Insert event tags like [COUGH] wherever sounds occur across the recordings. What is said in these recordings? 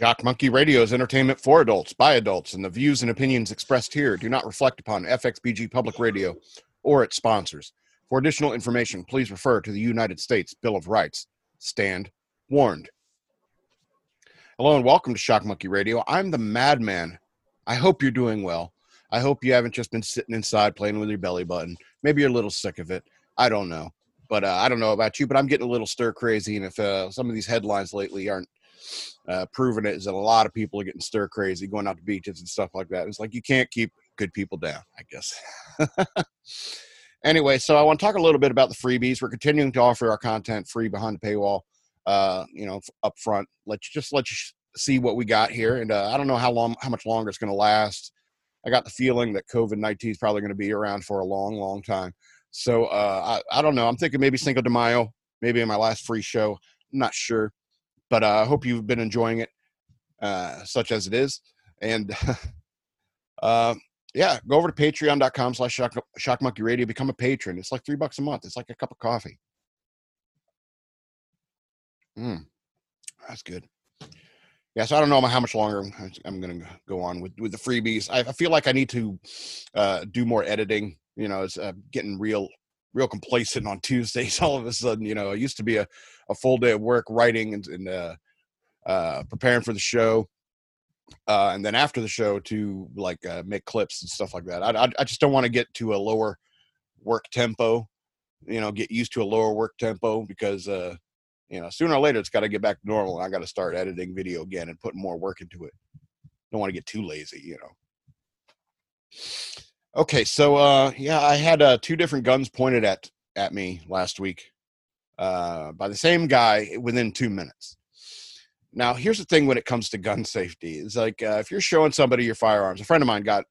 Shock Monkey Radio is entertainment for adults by adults, and the views and opinions expressed here do not reflect upon FXBG Public Radio or its sponsors. For additional information, please refer to the United States Bill of Rights. Stand warned. Hello and welcome to Shock Monkey Radio. I'm the Madman. I hope you're doing well. I hope you haven't just been sitting inside playing with your belly button. Maybe you're a little sick of it. I don't know. But uh, I don't know about you, but I'm getting a little stir crazy. And if uh, some of these headlines lately aren't uh, proving it, is that a lot of people are getting stir crazy, going out to beaches and stuff like that. It's like you can't keep good people down, I guess. [LAUGHS] anyway, so I want to talk a little bit about the freebies. We're continuing to offer our content free behind the paywall. Uh, you know, up front. Let you just let you see what we got here, and uh, I don't know how long, how much longer it's going to last. I got the feeling that COVID nineteen is probably going to be around for a long, long time. So uh, I, I don't know. I'm thinking maybe Cinco de Mayo, maybe in my last free show. I'm not sure, but uh, I hope you've been enjoying it, uh, such as it is. And [LAUGHS] uh, yeah, go over to patreon.com slash shock monkey radio, become a patron. It's like three bucks a month. It's like a cup of coffee. Mm, that's good. Yeah, so I don't know how much longer I'm going to go on with, with the freebies. I, I feel like I need to uh, do more editing. You know, it's uh, getting real real complacent on Tuesdays. [LAUGHS] All of a sudden, you know, it used to be a, a full day of work writing and, and uh, uh, preparing for the show. Uh, and then after the show to like uh, make clips and stuff like that. I, I, I just don't want to get to a lower work tempo, you know, get used to a lower work tempo because uh, you know, sooner or later it's got to get back to normal. I got to start editing video again and putting more work into it. Don't want to get too lazy, you know. Okay, so uh, yeah, I had uh, two different guns pointed at at me last week uh, by the same guy within two minutes. Now, here's the thing when it comes to gun safety: it's like uh, if you're showing somebody your firearms. A friend of mine got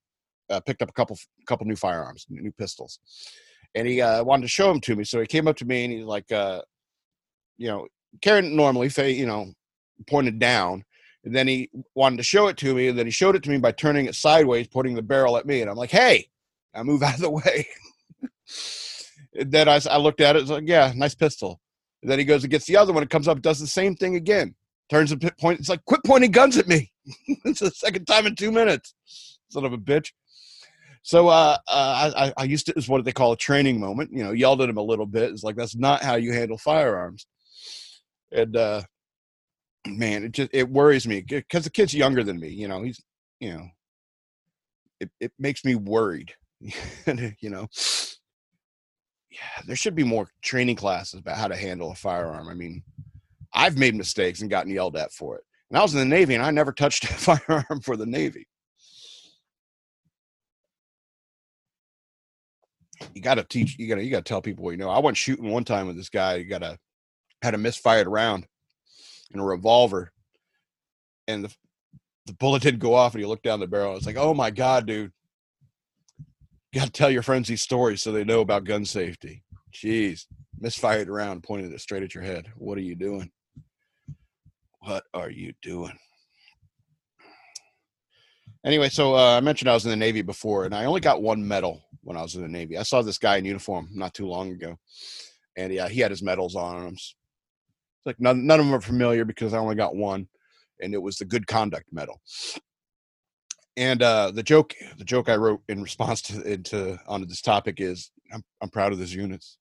uh, picked up a couple couple new firearms, new pistols, and he uh, wanted to show them to me. So he came up to me and he's like, uh, you know, Karen normally, you know, pointed down. And then he wanted to show it to me, and then he showed it to me by turning it sideways, pointing the barrel at me. And I'm like, hey, I move [LAUGHS] out of the way. [LAUGHS] then I, I looked at it, it's like, yeah, nice pistol. And then he goes and gets the other one, it comes up, does the same thing again. Turns and point, it's like, quit pointing guns at me. [LAUGHS] it's the second time in two minutes. Son of a bitch. So uh, uh, I, I used to, is what they call a training moment. You know, yelled at him a little bit. It's like, that's not how you handle firearms and uh man it just it worries me because the kid's younger than me you know he's you know it, it makes me worried [LAUGHS] you know yeah there should be more training classes about how to handle a firearm i mean i've made mistakes and gotten yelled at for it and i was in the navy and i never touched [LAUGHS] a firearm for the navy you got to teach you got to you got to tell people what you know i went shooting one time with this guy you got to had a misfired round in a revolver, and the the bullet didn't go off, and he looked down the barrel. It's like, oh my god, dude! Got to tell your friends these stories so they know about gun safety. Jeez, misfired round pointed it straight at your head. What are you doing? What are you doing? Anyway, so uh, I mentioned I was in the Navy before, and I only got one medal when I was in the Navy. I saw this guy in uniform not too long ago, and yeah, he had his medals on him like none, none of them are familiar because I only got one, and it was the Good Conduct Medal. And uh, the joke, the joke I wrote in response to into on this topic is, I'm, I'm proud of those units,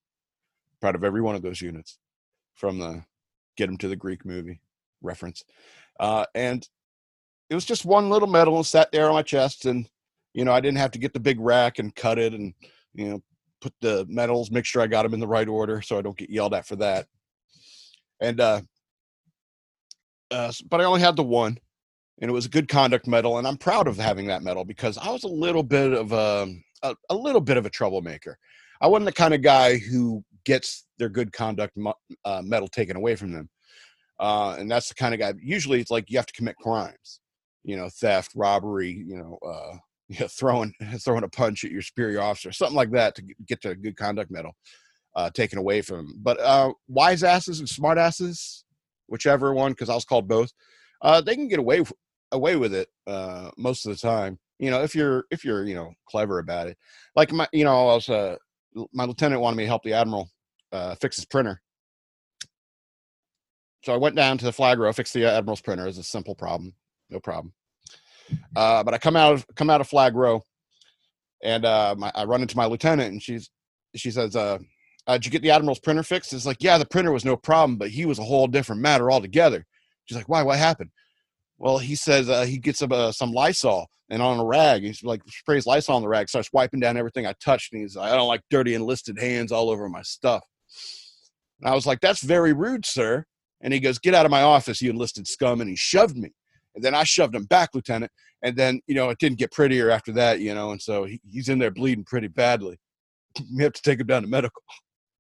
proud of every one of those units, from the Get Him to the Greek movie reference, uh, and it was just one little medal sat there on my chest, and you know I didn't have to get the big rack and cut it and you know put the medals, make sure I got them in the right order so I don't get yelled at for that. And uh, uh, but I only had the one, and it was a good conduct medal, and I'm proud of having that medal because I was a little bit of a, a, a little bit of a troublemaker. I wasn't the kind of guy who gets their good conduct uh, medal taken away from them, uh, and that's the kind of guy. Usually, it's like you have to commit crimes, you know, theft, robbery, you know, uh, [LAUGHS] you know, throwing [LAUGHS] throwing a punch at your superior officer, something like that to get to a good conduct medal uh, taken away from him. But uh, wise asses and smart asses, whichever one, because I was called both, uh, they can get away away with it uh, most of the time. You know, if you're if you're you know clever about it. Like my, you know, I was uh, my lieutenant wanted me to help the admiral uh, fix his printer. so I went down to the flag row, fixed the admiral's printer. It's a simple problem, no problem. Uh, but I come out of come out of flag row, and uh, my, I run into my lieutenant, and she's she says, uh, uh, "Did you get the admiral's printer fixed?" It's like, "Yeah, the printer was no problem, but he was a whole different matter altogether." She's like, "Why? What happened?" Well, he says uh, he gets uh, some Lysol and on a rag, he's like sprays Lysol on the rag, starts wiping down everything I touched, and he's like, "I don't like dirty enlisted hands all over my stuff." And I was like, "That's very rude, sir." And he goes, "Get out of my office, you enlisted scum!" And he shoved me, and then I shoved him back, Lieutenant. And then you know it didn't get prettier after that, you know, and so he, he's in there bleeding pretty badly. [LAUGHS] we have to take him down to medical.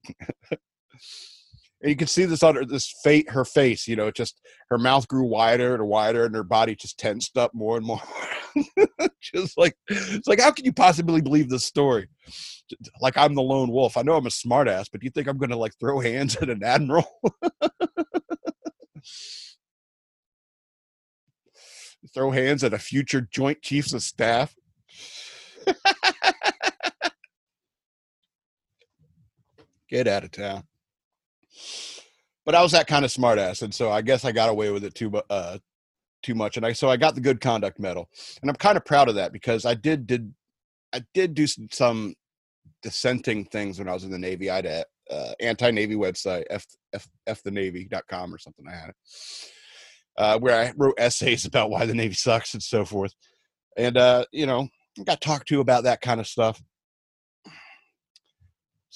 [LAUGHS] and you can see this under this fate her face you know just her mouth grew wider and wider and her body just tensed up more and more. [LAUGHS] Just like it's like how can you possibly believe this story? Like i'm the lone wolf. I know i'm a smartass but do you think i'm gonna like throw hands at an admiral? [LAUGHS] Throw hands at a future joint chiefs of staff? [LAUGHS] Get out of town. But I was that kind of smartass, and so I guess I got away with it too uh, too much. And I so I got the good conduct medal, and I'm kind of proud of that because I did did I did do some, some dissenting things when I was in the Navy. I had a uh, anti-Navy website, f, f, fthenavy.com or something. I had it. Uh, where I wrote essays [LAUGHS] about why the Navy sucks and so forth. And, uh, you know, got talked to about that kind of stuff.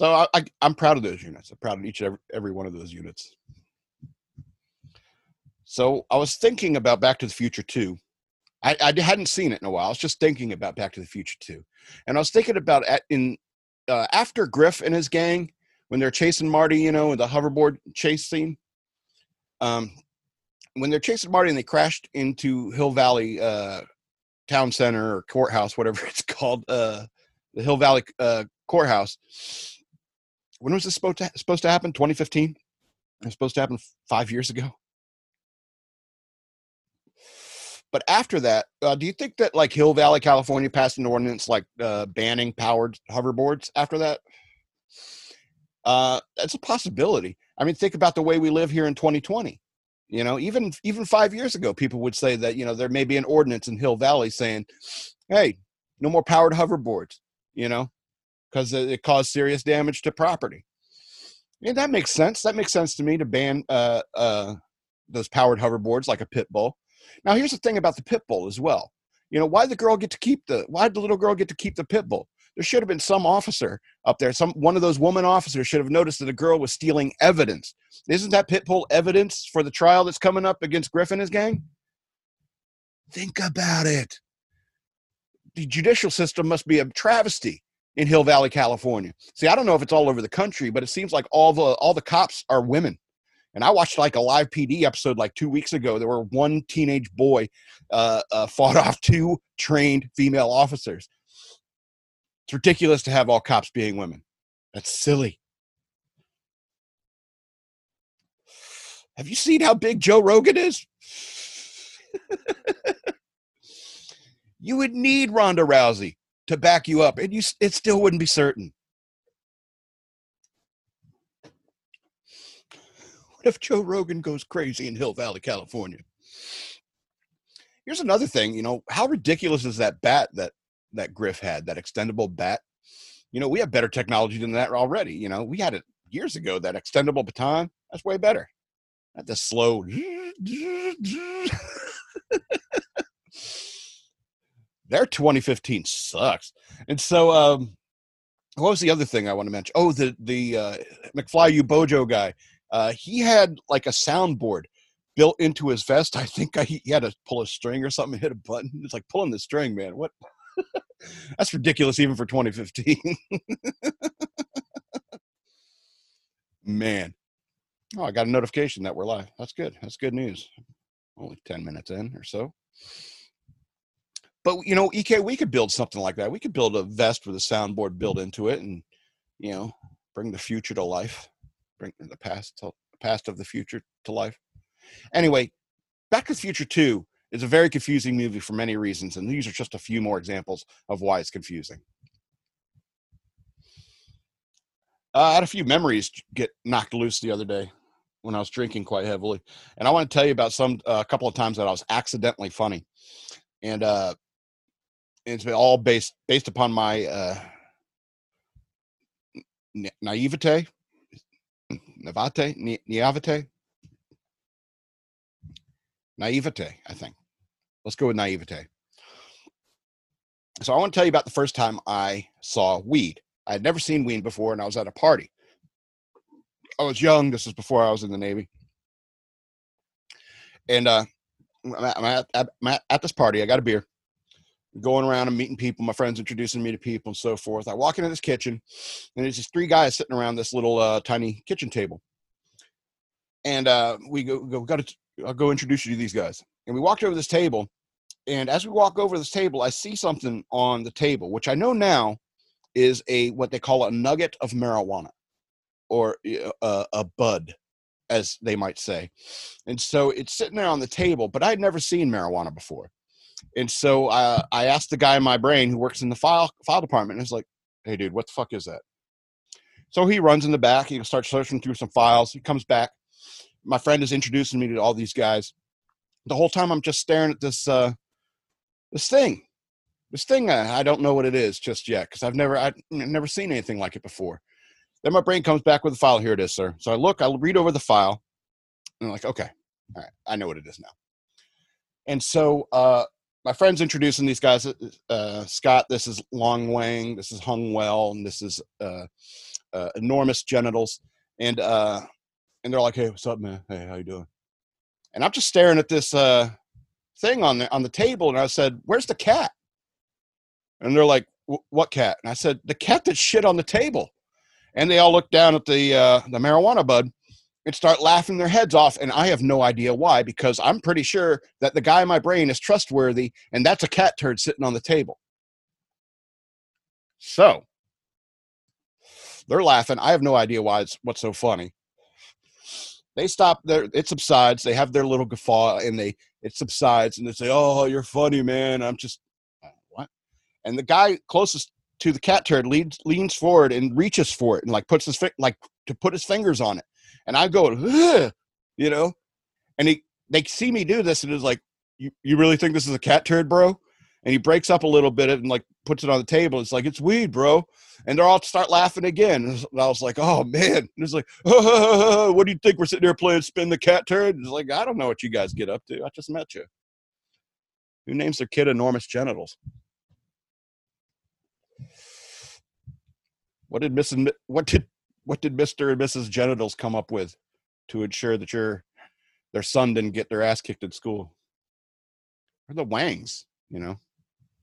So I, I, am proud of those units. I'm proud of each and every, every one of those units. So I was thinking about Back to the Future 2. I, I hadn't seen it in a while. I was just thinking about Back to the Future 2. And I was thinking about at, in uh, after Griff and his gang, when they're chasing Marty, you know, in the hoverboard chase scene. Um, when they're chasing Marty and they crashed into Hill Valley uh, Town Center or Courthouse, whatever [LAUGHS] it's called, uh, the Hill Valley uh, Courthouse when was this supposed to, supposed to happen? 2015? It was supposed to happen five years ago. But after that, uh, do you think that like Hill Valley, California passed an ordinance like uh, banning powered hoverboards after that? Uh, that's a possibility. I mean, think about the way we live here in 2020. You know, even even five years ago, people would say that you know there may be an ordinance in Hill Valley saying, "Hey, no more powered hoverboards." You know, because it caused serious damage to property. And that makes sense. That makes sense to me to ban uh, uh, those powered hoverboards like a pit bull. Now, here's the thing about the pit bull as well. You know, why the girl get to keep the? Why the little girl get to keep the pit bull? There should have been some officer up there. Some one of those woman officers should have noticed that a girl was stealing evidence. Isn't that pit bull evidence for the trial that's coming up against Griffin and his gang? Think about it. The judicial system must be a travesty in Hill Valley, California. See, I don't know if it's all over the country, but it seems like all the all the cops are women. And I watched like a live PD episode like two weeks ago. There were one teenage boy uh, uh, [LAUGHS] fought off two trained female officers. It's ridiculous to have all cops being women. That's silly. Have you seen how big Joe Rogan is? [LAUGHS] you would need Ronda Rousey to back you up, and you it still wouldn't be certain. What if Joe Rogan goes crazy in Hill Valley, California? Here's another thing, you know, how ridiculous is that bat that that Griff had, that extendable bat? You know, we have better technology than that already. You know, we had it years ago, that extendable baton. That's way better. Not the slow. [LAUGHS] [LAUGHS] their 2015 sucks. And so, um, what was the other thing I want to mention? Oh, the the uh, McFly Bojo guy. Uh, he had like a soundboard built into his vest. [LAUGHS] I think I, he had to pull a string or something, [LAUGHS] hit a button. It's like pulling the string, man. What? [LAUGHS] That's ridiculous, even for 2015. man. Oh, I got a notification that we're live. That's good. That's good news. Only 10 minutes in or so. But you know, EK, we could build something like that. We could build a vest with a soundboard built into it, and you know, bring the future to life, bring the past to past of the future to life. Anyway, Back to the Future Two is a very confusing movie for many reasons, and these are just a few more examples of why it's confusing. Uh, I had a few memories get knocked loose the other day. when I was drinking quite heavily, and I want to tell you about some a uh, couple of times that I was accidentally funny, and uh, it's been all based based upon my uh, naivete, navate, naivete, naivete. I think. Let's go with naivete. So I want to tell you about the first time I saw weed. I had never seen weed before, and I was at a party. I was young. This was before I was in the Navy. And uh, I'm, at, I'm at, at this party. I got a beer, going around and meeting people. My friends introducing me to people and so forth. I walk into this kitchen, and there's just three guys sitting around this little uh, tiny kitchen table. And uh, we go, go got to, go introduce you to these guys. And we walked over this table, and as we walk over this table, I see something on the table, which I know now is a what they call a nugget of marijuana or a, a bud, as they might say. And so it's sitting there on the table, but I'd never seen marijuana before. And so uh, I asked the guy in my brain who works in the file file department, and he's like, "Hey, dude, what the fuck is that?" So he runs in the back. He starts searching through some files. He comes back. My friend is introducing me to all these guys. The whole time I'm just staring at this uh, this thing, this thing. Uh, I don't know what it is just yet because I've never I've never seen anything like it before. Then my brain comes back with the file. Here it is, sir. So I look, I read over the file, and I'm like, okay, all right, I know what it is now. And so uh, my friend's introducing these guys. Uh, uh, Scott, this is Long Wang, this is Hung Well, and this is uh, uh, enormous genitals. And uh, and they're like, hey, what's up, man? Hey, how you doing? And I'm just staring at this uh, thing on the on the table, and I said, "Where's the cat?" And they're like, "What cat?" And I said, "The cat that shit on the table." and they all look down at the uh, the marijuana bud and start laughing their heads off and i have no idea why because i'm pretty sure that the guy in my brain is trustworthy and that's a cat turd sitting on the table. So they're laughing. I have no idea why it's what's so funny. They stop there it subsides they have their little guffaw and they it subsides and they say oh you're funny man i'm just uh, what? And the guy closest to the cat turd leans leans forward and reaches for it and like puts his fi- like to put his fingers on it and i go you know? And he they see me do this and it's like you, you really think this is a cat turd bro? And he breaks up a little bit and like puts it on the table. It's like it's weed bro. And they're all start laughing again. And i was like oh man. And it's like oh, [LAUGHS] what do you think? We're sitting there playing spin the cat turd? It's like i don't know what you guys get up to. I just met you. Who names their kid enormous genitals. What did Mrs. What did what did Mr. and Mrs. Genitals come up with to ensure that your their son didn't get their ass kicked at school? Or the Wangs, you know.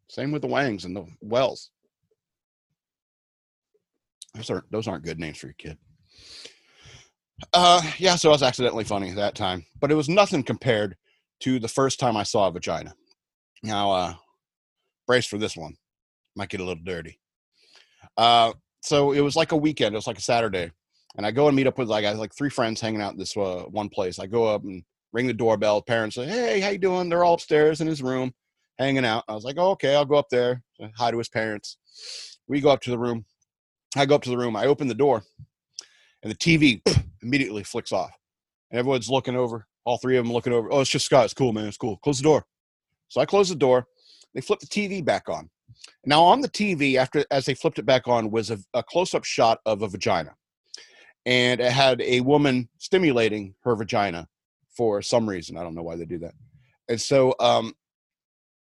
Same with the Wangs and the Wells. Those aren't those aren't good names for your kid. Uh yeah, so I was accidentally funny that time. But it was nothing compared to the first time I saw a vagina. Now uh brace for this one. Might get a little dirty. Uh so it was like a weekend. It was like a Saturday, and I go and meet up with like I like three friends hanging out in this uh, one place. I go up and ring the doorbell. Parents say, "Hey, how you doing?" They're all upstairs in his room, hanging out. I was like, "Oh, okay, I'll go up there." hi to his parents. We go up to the room. I go up to the room. I open the door, and the TV [CLEARS THROAT] immediately flicks off, and everyone's looking over. All three of them looking over. Oh, it's just Scott. It's cool, man. It's cool. Close the door. So I close the door. They flip the TV back on. Now on the TV, after as they flipped it back on, was a, a close-up shot of a vagina, and it had a woman stimulating her vagina for some reason. I don't know why they do that. And so, um,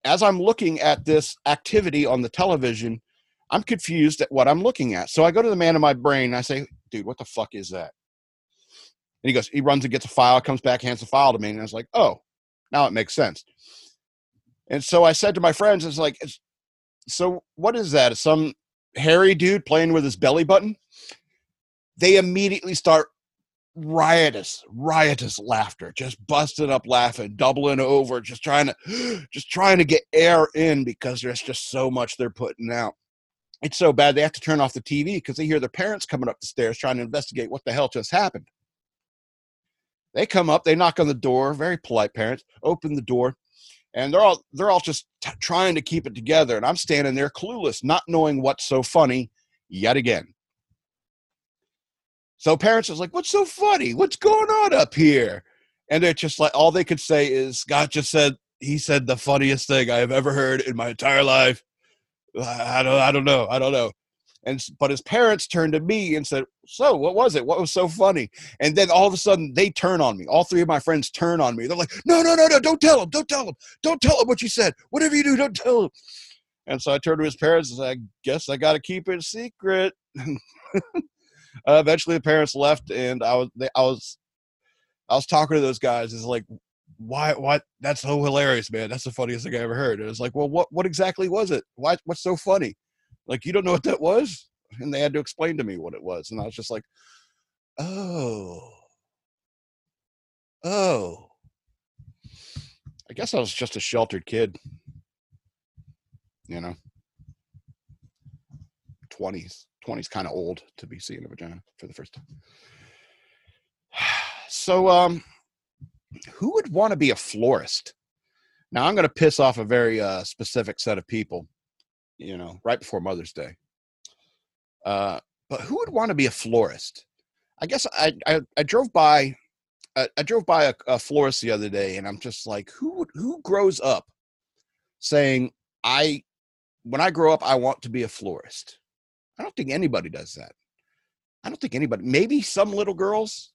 as I'm looking at this activity on the television, I'm confused at what I'm looking at. So I go to the man in my brain and I say, "Dude, what the fuck is that?" And he goes, he runs and gets a file, comes back, hands the file to me, and I was like, "Oh, now it makes sense." And so I said to my friends, "It's like it's so what is that? Some hairy dude playing with his belly button? They immediately start riotous, riotous laughter, just busting up laughing, doubling over, just trying to [GASPS] just trying to get air in because there's just so much they're putting out. It's so bad they have to turn off the TV because they hear their parents coming up the stairs trying to investigate what the hell just happened. They come up, they knock on the door, very polite parents, open the door and they're all they're all just t- trying to keep it together and i'm standing there clueless not knowing what's so funny yet again So parents was like, "What's so funny? What's going on up here?" And they're just like, all they could say is, "Scott just said he said the funniest thing I have ever heard in my entire life." Uh, I don't, I don't know, I don't know. And but his parents turned to me and said, "So, what was it? What was so funny?" And then all of a sudden, they turn on me. All three of my friends turn on me. They're like, "No, no, no, no! Don't tell him! Don't tell him! Don't tell him what you said! Whatever you do, don't tell him!" And so I turned to his parents and said, "I guess I got to keep it a secret." [LAUGHS] uh, eventually, the parents left, and I was, they, I was, I was talking to those guys. It's like, why, why? That's so hilarious, man. That's the funniest thing I ever heard. And it's like, well, what, what exactly was it? Why, what's so funny? Like, you don't know what that was? And they had to explain to me what it was, and I was just like, oh, oh. I guess I was just a sheltered kid, you know. 20s 20s kind of old to be seeing a vagina for the first time [SIGHS] so um who would want to be a florist now i'm going to piss off a very uh, specific set of people you know right before mother's day uh but who would want to be a florist i guess i i, I drove by I, drove by a, a florist the other day and i'm just like who who grows up saying i when i grow up i want to be a florist I don't think anybody does that. I don't think anybody, maybe some little girls,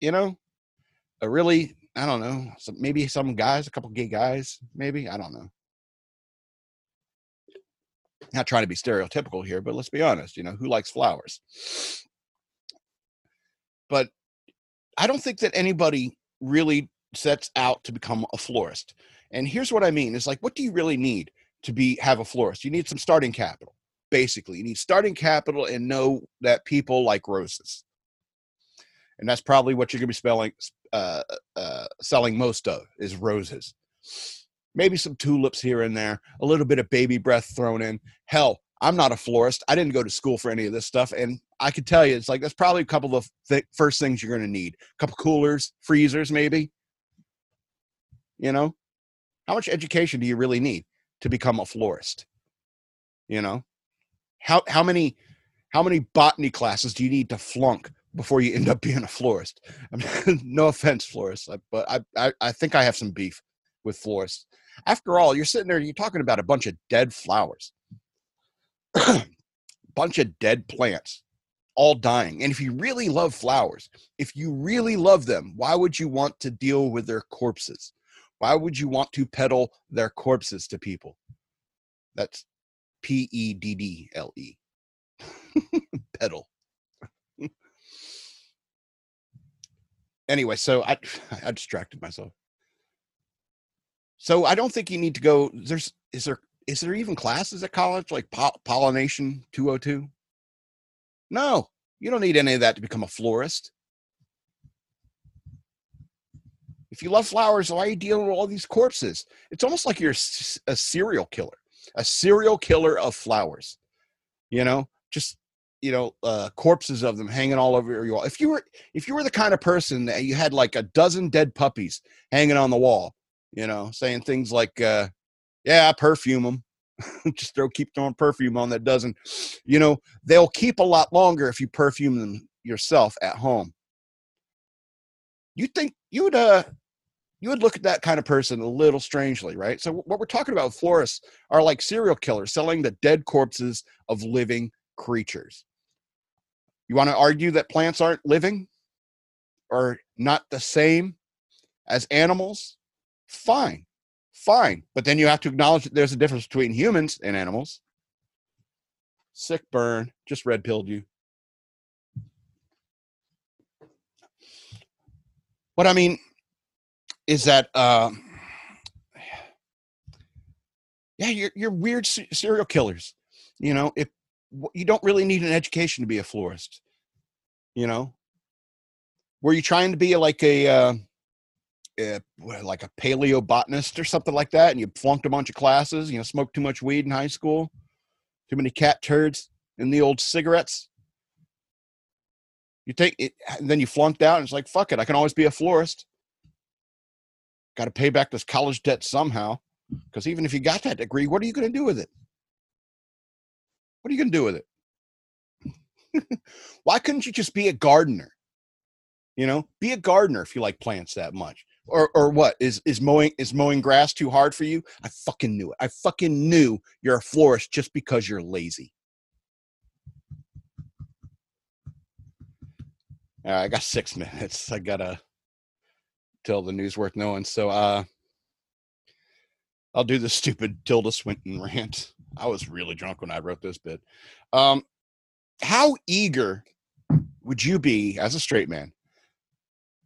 you know, a really, I don't know, some, maybe some guys, a couple gay guys, maybe, I don't know. Not trying to be stereotypical here, but let's be honest, you know, who likes flowers? But I don't think that anybody really sets out to become a florist. And here's what I mean: is like, what do you really need to be have a florist? You need some starting capital basically. You need starting capital and know that people like roses. And that's probably what you're to be spelling, uh, uh, selling most of is roses. Maybe some tulips here and there, a little bit of baby breath thrown in. Hell, I'm not a florist. I didn't go to school for any of this stuff. And I could tell you, it's like that's probably a couple of th- first things you're going to need a couple coolers, freezers, maybe. You know, how much education do you really need to become a florist? You know, how how many how many botany classes do you need to flunk before you end up being a florist? I [LAUGHS] mean, no offense, florist, but I, I I think I have some beef with florists. After all, you're sitting there, you're talking about a bunch of dead flowers, [CLEARS THROAT] bunch of dead plants, all dying. And if you really love flowers, if you really love them, why would you want to deal with their corpses? Why would you want to peddle their corpses to people? That's P E D D L E. [LAUGHS] Pedal. [LAUGHS] anyway, so I [SIGHS] I distracted myself. So I don't think you need to go. There's is there is there even classes at college like pollination 202? No, you don't need any of that to become a florist. If you love flowers, why are you dealing with all these corpses? It's almost like you're a serial killer a serial killer of flowers. You know, just you know, uh, corpses of them hanging all over your wall. If you were if you were the kind of person that you had like a dozen dead puppies hanging on the wall, you know, saying things like, uh, "Yeah, I perfume them." [LAUGHS] just throw keep throwing perfume on that dozen. You know, they'll keep a lot longer if you perfume them yourself at home. You think you'd uh you would look at that kind of person a little strangely, right? So what we're talking about florists are like serial killers selling the dead corpses of living creatures. You want to argue that plants aren't living or not the same as animals? Fine. Fine. But then you have to acknowledge that there's a difference between humans and animals. Sick burn, just red pilled you. What I mean, is that uh, yeah, you're you're weird serial killers. You know, if you don't really need an education to be a florist. You know, were you trying to be like a, uh, Eh, a like a paleobotanist or something like that, and you flunked a bunch of classes? You know, smoked too much weed in high school, too many cat turds in the old cigarettes. You take it, and then you flunked out, and it's like, fuck it, I can always be a florist got to pay back this college debt somehow. Because even if you got that degree, what are you going to do with it? What are you going to do with it? [LAUGHS] Why couldn't you just be a gardener? You know, be a gardener if you like plants that much. Or or what? Is is mowing is mowing grass too hard for you? I fucking knew it. I fucking knew you're a florist just because you're lazy. All right, I got six [LAUGHS] minutes. I gotta tell the news worth knowing. So uh I'll do the stupid Tilda Swinton rant. I was really drunk when I wrote this bit. Um how eager would you be as a straight man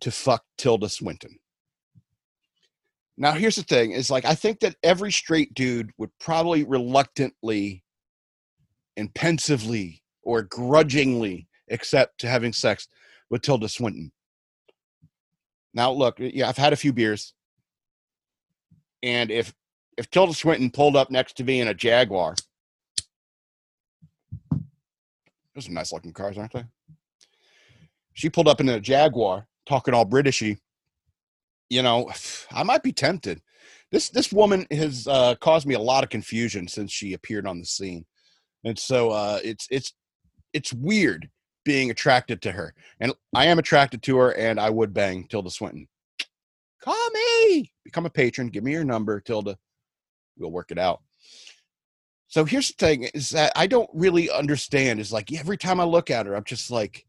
to fuck Tilda Swinton? Now here's the thing, is like I think that every straight dude would probably reluctantly and pensively or grudgingly accept to having sex with Tilda Swinton. Now, look, yeah, I've had a few beers, and if if Tilda Swinton pulled up next to me in a Jaguar, those are nice looking cars, aren't they? She pulled up in a Jaguar, talking all Britishy. You know, [SIGHS] I might be tempted. This this woman has uh, caused me a lot of confusion since she appeared on the scene, and so uh, it's it's it's weird being attracted to her. And I am attracted to her, and I would bang Tilda Swinton. Call me, become a patron, give me your number, Tilda. We'll work it out. So here's the thing: is that I don't really understand. Is like every time I look at her, I'm just like,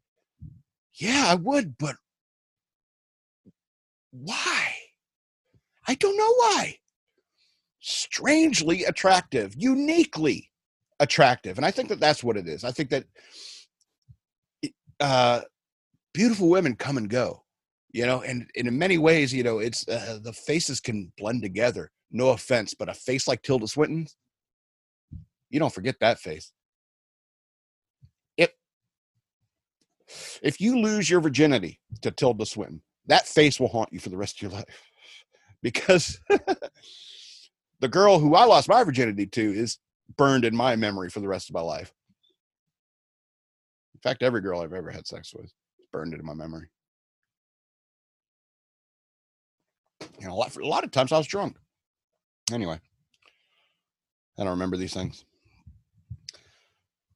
yeah, I would, but why? I don't know why. Strangely attractive, uniquely attractive, and I think that that's what it is. I think that uh, beautiful women come and go, you know, and, and in many ways, you know, it's uh, the faces can blend together. No offense, but a face like Tilda Swinton's, you don't forget that face. If if you lose your virginity to Tilda Swinton, that face will haunt you for the rest of your [LAUGHS] life, because [LAUGHS] the girl who I lost my virginity to is burned in my memory for the rest of my life. In fact, every girl I've ever had sex with is burned into my memory. You know, a lot, a lot of times I was drunk. Anyway, I don't remember these things.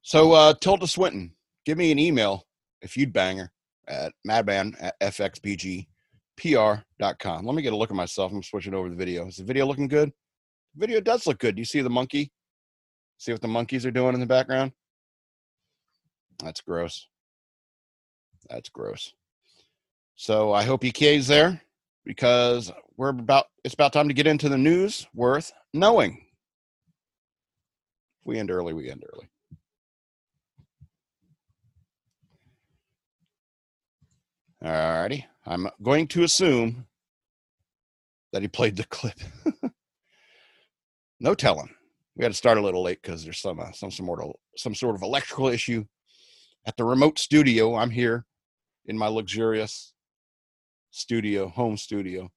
So, uh, Tilda Swinton, give me an email if you'd bang her at madman at fxbgpr.com. Let me get a look at myself. I'm switching over the video. Is the video looking good? The video does look good. Do you see the monkey? See what the monkeys are doing in the background? That's gross. That's gross. So I hope EK's there because we're about it's about time to get into the news worth knowing. If we end early, we end early. All righty. I'm going to assume that he played the clip. [LAUGHS] no telling. We had to start a little late because there's some uh, some sort of some sort of electrical issue at the remote studio. I'm here in my luxurious studio, home studio.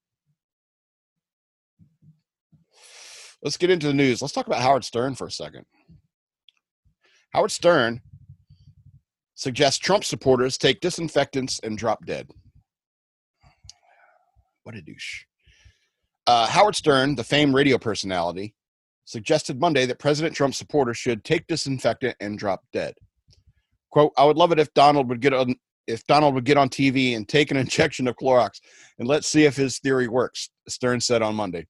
Let's get into the news. Let's talk about Howard Stern for a second. Howard Stern suggests Trump supporters take disinfectants and drop dead. What a douche. Uh, Howard Stern, the famed radio personality, suggested Monday that President Trump supporters should take disinfectant and drop dead. Quote, I would love it if Donald would get on if Donald would get on TV and take an [LAUGHS] injection of Clorox and let's see if his theory works, Stern said on Monday.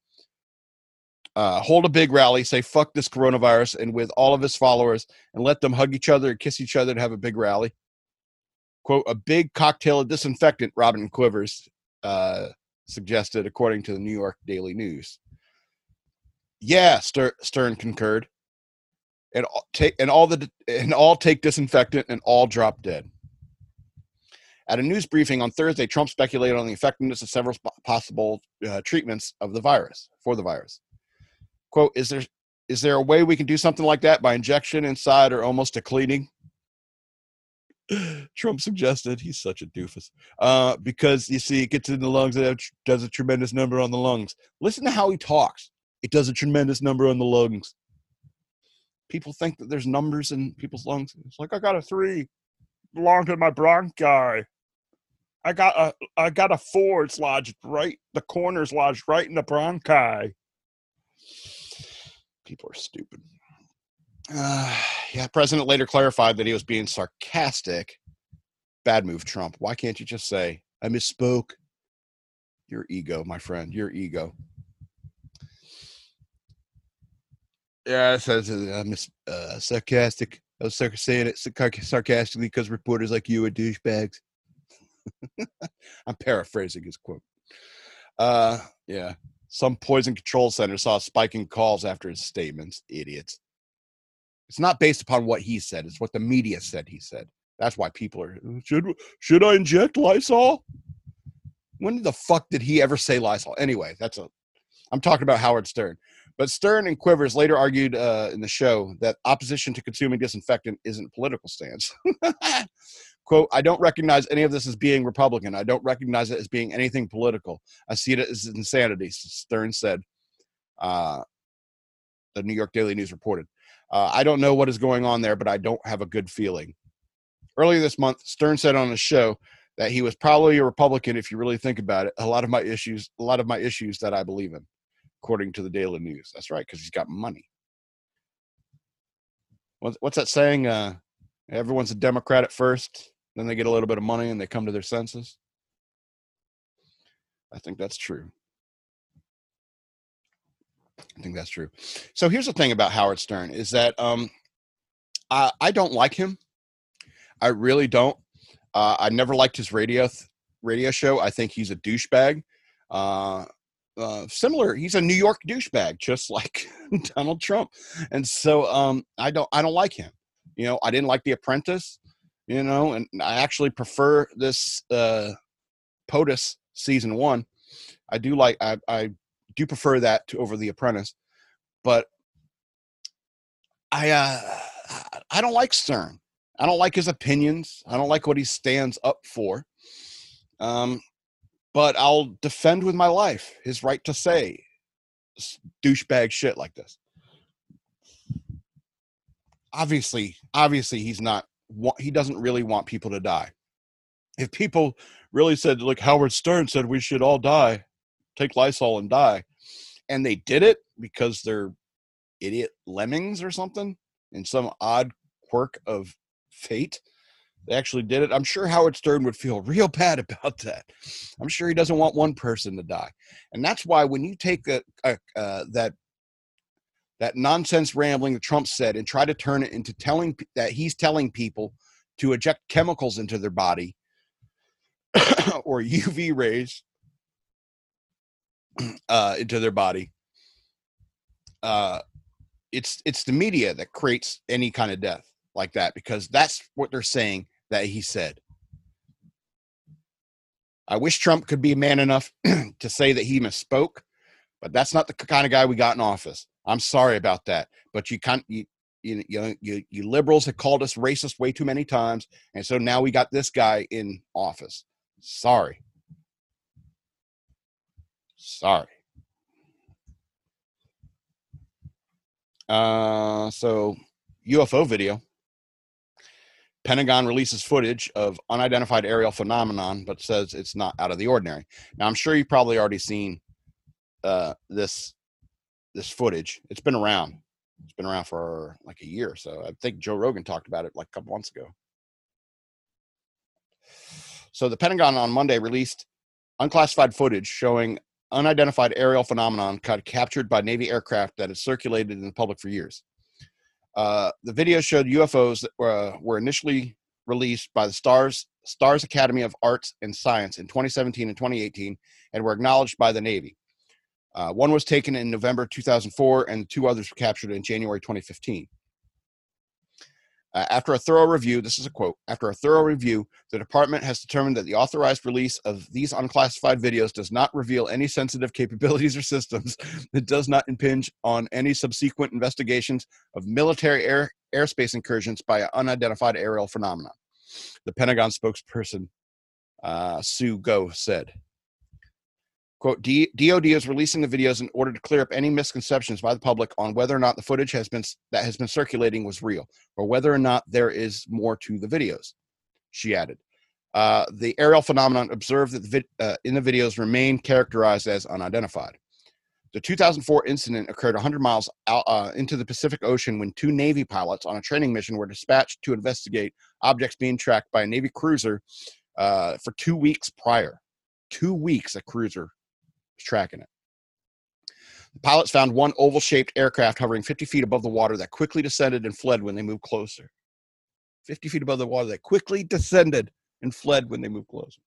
Uh, hold a big rally, say fuck this coronavirus, and with all of his followers, and let them hug each other and kiss each other and have a big rally. Quote, a big cocktail of disinfectant, Robin Quivers uh, suggested, according to the New York Daily News. Yeah, Stern concurred and take and all the and all take disinfectant and all drop dead. At a news briefing on Thursday, Trump speculated on the effectiveness of several possible uh, treatments of the virus for the virus. "Quote: Is there is there a way we can do something like that by injection inside or almost a cleaning?" [LAUGHS] Trump suggested. He's such a doofus. Uh, because you see, it gets in the lungs. It does a tremendous number on the lungs. Listen to how he talks. It does a tremendous number on the lungs people think that there's numbers in people's lungs. It's like I got a three, belong to my bronchi. I got a I got a four. It's lodged right. The corner's lodged right in the bronchi. People are stupid. Uh, yeah, president later clarified that he was being sarcastic. Bad move, Trump. Why can't you just say, I misspoke? Your ego, my friend, your ego. Yeah, it says uh, I'm uh, sarcastic. I was saying it sarcastically because reporters like you are douchebags. [LAUGHS] I'm paraphrasing his quote. Uh, yeah. Some poison control center saw spiking calls after his statements. Idiots. It's not based upon what he said. It's what the media said he said. That's why people are should should I inject Lysol? When the fuck did he ever say Lysol? Anyway, that's a. I'm talking about Howard Stern. But Stern and Quivers later argued uh, in the show that opposition to consuming disinfectant isn't a political stance. [LAUGHS] Quote, I don't recognize any of this as being Republican. I don't recognize it as being anything political. I see it as insanity, Stern said. Uh, the New York Daily News reported. Uh, I don't know what is going on there, but I don't have a good feeling. Earlier this month, Stern said on a show that he was probably a Republican if you really think about it. A lot of my issues, a lot of my issues that I believe in, according to the Daily News. That's right, because he's got money. What's, that saying? Uh, everyone's a Democrat at first, then they get a little bit of money and they come to their senses. I think that's true. I think that's true. So here's the thing about Howard Stern is that um, I, I don't like him. I really don't. Uh, I never liked his radio th- radio show. I think he's a douchebag. Uh, uh, similar, he's a New York douchebag, just [LAUGHS] like Donald Trump. And so um, I don't I don't like him. You know, I didn't like The Apprentice. You know, and I actually prefer this uh, POTUS season one. I do like I, I do prefer that to over The Apprentice, but I uh, I don't like Stern. I don't like his opinions. I don't like what he stands up for. Um, but I'll defend with my life his right to say douchebag shit like this. Obviously, obviously, he's not. He doesn't really want people to die. If people really said, like Howard Stern said, we should all die, take Lysol and die, and they did it because they're idiot lemmings or something in some odd quirk of fate. They actually did it. I'm sure Howard Stern would feel [LAUGHS] real bad about that. I'm sure he doesn't want one person to die, and that's why when you take a, a, uh, that that nonsense rambling that Trump said and try to turn it into telling that he's telling people to eject chemicals into their body [COUGHS] or UV rays [CLEARS THROAT] uh, into their body. Uh, it's it's the media that creates any kind of death like that because that's what they're saying that he said. I wish Trump could be man enough [CLEARS THROAT] to say that he misspoke, but that's not the kind of guy we got in office. I'm sorry about that, but you can't. You, you, you, you liberals have called us racist way too many times, and so now we got this guy in office. Sorry. Sorry. Uh, so UFO video. Pentagon releases footage of unidentified aerial phenomenon, but says it's not out of the ordinary. Now, I'm sure you've probably already seen uh, this this footage. It's been around. It's been around for like a year so. I think Joe Rogan talked about it like a couple months ago. So the Pentagon on Monday released unclassified footage showing unidentified aerial phenomenon captured by Navy aircraft that has circulated in the public for years. Uh, the video showed UFOs that were, uh, were initially released by the Stars Stars Academy of Arts and Science in 2017 and 2018 and were acknowledged by the Navy. Uh, one was taken in November 2004, and two others were captured in January 2015. Uh, after a thorough review, this is a quote After a thorough review, the department has determined that the authorized release of these unclassified videos does not reveal any sensitive [LAUGHS] capabilities or systems that does not impinge on any subsequent investigations of military air, airspace incursions by unidentified aerial phenomena. The Pentagon spokesperson, uh, Sue Gough said. Quote, DOD is releasing the videos in order to clear up any misconceptions by the public on whether or not the footage has been that has been circulating was real, or whether or not there is more to the videos. She added, uh, "The aerial phenomenon observed the vid- uh, in the videos remain characterized as unidentified." The 2004 incident occurred 100 miles out uh, into the Pacific Ocean when two Navy pilots on a training mission were dispatched to investigate objects being tracked by a Navy cruiser uh, for two weeks prior. Two weeks, a cruiser tracking it. The pilots found one oval shaped aircraft hovering 50 feet above the water that quickly descended and fled when they moved closer. 50 feet above the water that quickly descended and fled when they moved closer.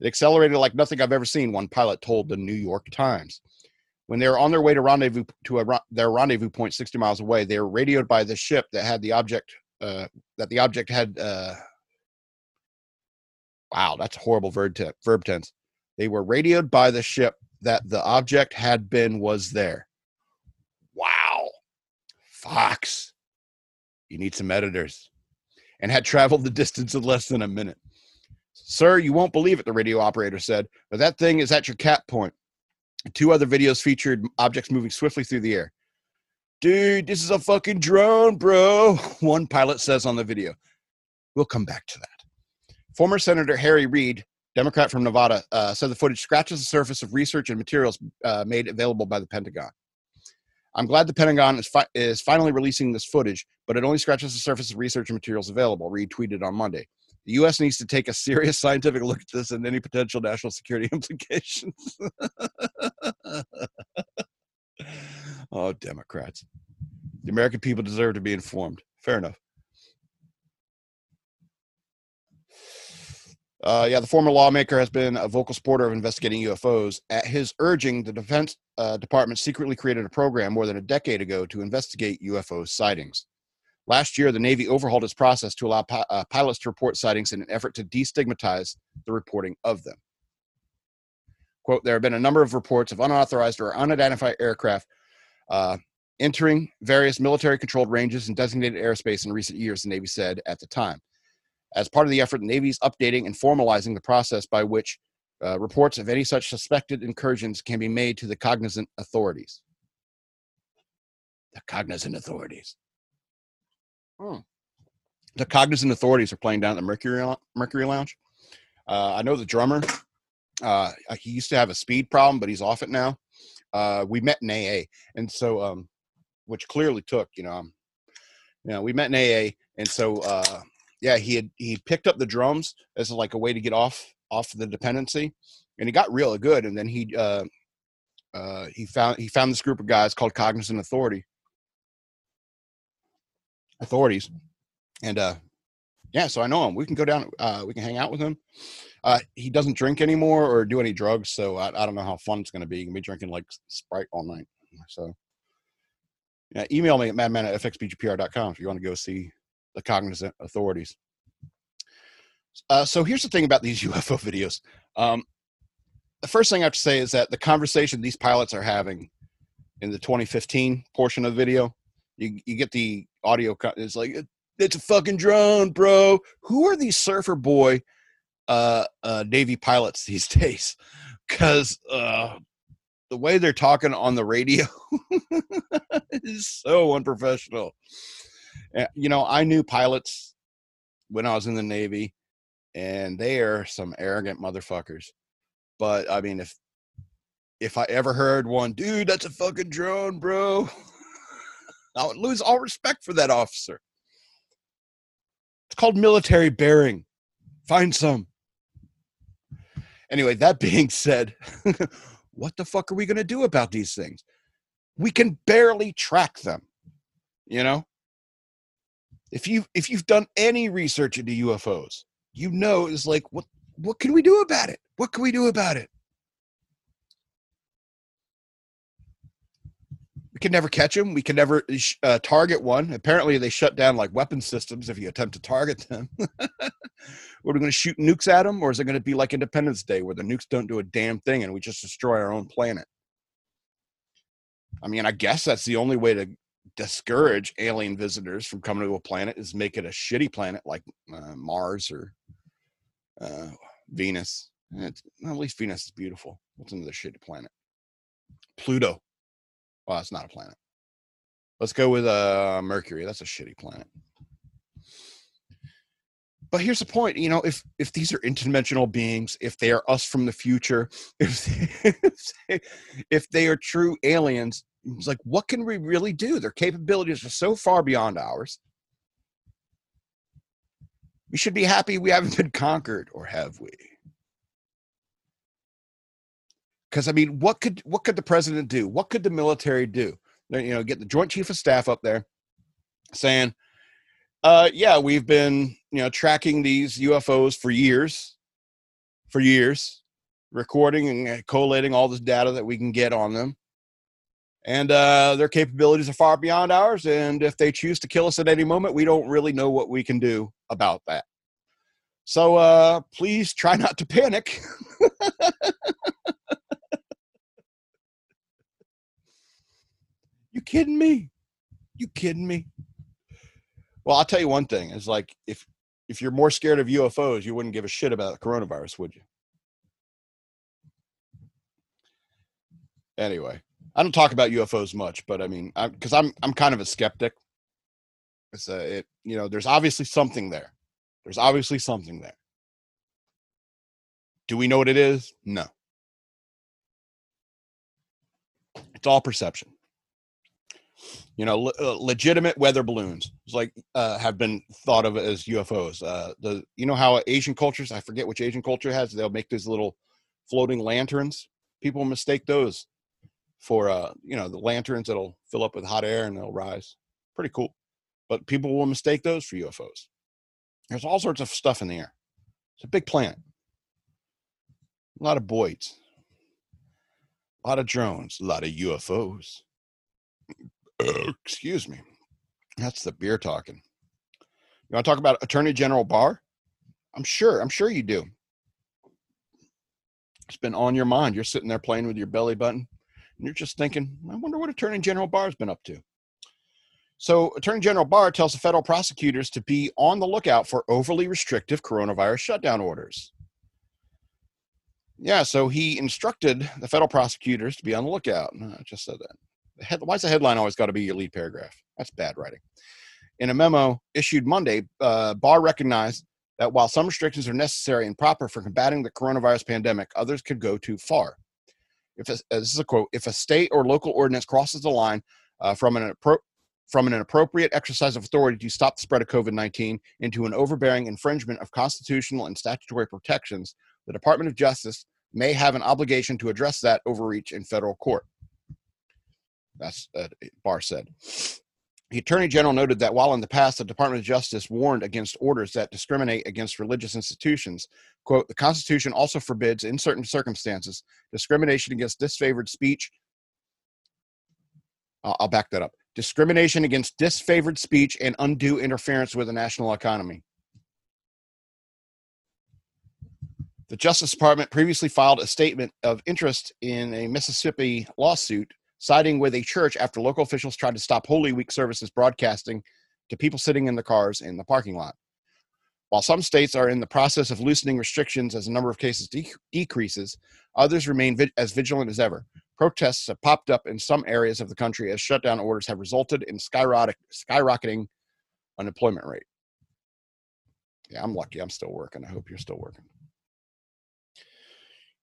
It accelerated like nothing I've ever seen, one pilot told the New York Times. When they were on their way to rendezvous to a, their rendezvous point 60 miles away, they were radioed by the ship that had the object uh, that the object had. Uh, wow, that's a horrible verb, verb tense. They were radioed by the ship that the object had been was there. Wow, Fox, you need some editors, and had traveled the distance in less than a minute. Sir, you won't believe it, the radio operator said, but that thing is at your cap point. Two other videos featured objects moving swiftly through the air. Dude, this is a fucking drone, bro. [LAUGHS] One pilot says on the video. We'll come back to that. Former Senator Harry Reid, Democrat from Nevada, uh, said the footage scratches the surface of research and materials uh, made available by the Pentagon. I'm glad the Pentagon is, fi- is finally releasing this footage, but it only scratches the surface of research and materials available, Reid tweeted on Monday. The U.S. needs to take a serious [LAUGHS] scientific look at this and any potential national security [LAUGHS] implications. [LAUGHS] oh, Democrats. The American people deserve to be informed. Fair enough. Uh, yeah, the former lawmaker has been a vocal supporter of investigating UFOs. At his urging, the Defense uh, Department secretly created a program more than a decade ago to investigate UFO sightings. Last year, the Navy overhauled its process to allow pi- uh, pilots to report sightings in an effort to destigmatize the reporting of them. Quote, there have been a number of reports of unauthorized or unidentified aircraft uh, entering various military controlled ranges and designated airspace in recent years, the Navy said at the time. As part of the effort, the Navy is updating and formalizing the process by which uh, reports of any such suspected incursions can be made to the cognizant authorities. The cognizant authorities. Hmm. The cognizant authorities are playing down at the Mercury Mercury Lounge. Uh, I know the drummer. Uh, he used to have a speed problem, but he's off it now. Uh, we met in AA, and so um, which clearly took. You know, um, you know, we met in AA, and so uh, yeah, he had he picked up the drums as like a way to get off off the dependency, and he got real good. And then he uh, uh, he found he found this group of guys called Cognizant Authority, authorities. And uh yeah, so I know him. We can go down, uh, we can hang out with him. Uh, he doesn't drink anymore or do any drugs, so I, I don't know how fun it's going to be. He can be drinking like Sprite all night. So, yeah, email me at madman at fxbgpr.com if you want to go see the cognizant authorities. Uh, so here's the thing about these [LAUGHS] UFO videos. Um, the first thing I have to say is that the conversation these pilots are having in the 2015 portion of the video, you, you get the audio. It's like it's a fucking drone, bro. Who are these surfer boy uh, uh, Navy pilots these [LAUGHS] days? Because uh, the way they're talking on the radio [LAUGHS] is so unprofessional. Eh, you know, I knew pilots when I was in the Navy, and they are some arrogant motherfuckers. But I mean, if if I ever heard one, dude, that's a fucking drone, bro. [LAUGHS] I would lose all respect for that officer. It's called military bearing. Find some. Anyway, that [LAUGHS] being said, what the fuck are we going to do about these things? We can barely track them. You know? If you if you've done any research into UFOs, you know it's like what what can we do about it? What can we do about it? We can never catch them. We can never uh, target one. Apparently, they shut down like weapon systems if you attempt to target them. [LAUGHS] are we going to shoot nukes at them, or is it going to be like Independence Day where the nukes don't do a damn thing and we just destroy our own planet? I mean, I guess that's the only way to discourage alien visitors from coming to a planet is make it a shitty planet like uh, Mars or uh, Venus. It's, at least Venus is beautiful. What's another shitty planet? Pluto. Well, it's not a planet. Let's go with uh, Mercury. That's a shitty planet. but here's the point you know if if these are interdimensional beings if they are us from the future [LAUGHS] if they, if they are true aliens it's like what can we really do? Their capabilities are so far beyond ours. We should be happy we haven't been conquered or have we? Because i mean what could what could the president do? What could the military do? You know get the joint chief of staff up there saying uh, yeah, we've been you know tracking these UFOs for years, for years, recording and uh, collating all this data that we can get on them, and uh, their capabilities are far beyond ours. And if they choose to kill us at any moment, we don't really know what we can do about that. So uh, please try not to panic. you kidding me? You kidding me? Well, I'll tell you one thing: is like if if you're more scared of UFOs, you wouldn't give a shit about coronavirus, would you? Anyway, I don't talk about UFOs much, but I mean, because I'm, I'm kind of a skeptic. It's a, it you know, there's obviously something there. There's obviously something there. Do we know what it is? No. It's all perception you know, le- uh, legitimate weather balloons like uh, have been thought of as UFOs. Uh, the you know how Asian cultures, I forget which Asian culture has, they'll make these little floating lanterns. People mistake those for uh, you know, the lanterns that'll fill up with hot air and they'll rise. Pretty cool. But people will mistake those for UFOs. There's all sorts of stuff in the air. It's a big planet. A lot of Boyds. A lot of drones, a lot of UFOs. excuse me. That's the beer talking. You want to talk about Attorney General Barr? I'm sure. I'm sure you do. It's been on your mind. You're sitting there playing with your belly button, and you're just thinking, I wonder what Attorney General Barr's been up to. So, Attorney General Barr tells the federal prosecutors to be on the lookout for overly restrictive coronavirus shutdown orders. Yeah, so he instructed the federal prosecutors to be on the lookout. I just said that why's the headline always got to be your lead paragraph? That's bad writing. In a memo issued Monday, uh, Barr recognized that while some restrictions are necessary and proper for combating the coronavirus pandemic, others could go too far. If a, uh, this is a quote, if a state or local ordinance crosses the line uh, from an appro- from an appropriate exercise of authority to stop the spread of COVID 19 into an overbearing infringement of constitutional and statutory protections, the Department of Justice may have an obligation to address that overreach in federal court. That's uh, Barr said. The Attorney General noted that while in the past the Department of Justice warned against orders that discriminate against religious institutions, quote, the Constitution also forbids, in certain circumstances, discrimination against disfavored speech. I'll back that up. Discrimination against disfavored speech and undue interference with the national economy. The Justice Department previously filed a statement of interest in a Mississippi lawsuit siding with a church after local officials tried to stop Holy Week services broadcasting to people sitting in the cars in the parking lot. While some states are in the process of loosening restrictions as the number of cases de- decreases, others remain vi- as vigilant as ever. Protests have popped up in some areas of the country as shutdown orders have resulted in skyrocket- skyrocketing unemployment rate. Yeah, I'm lucky. I'm still working. I hope you're still working.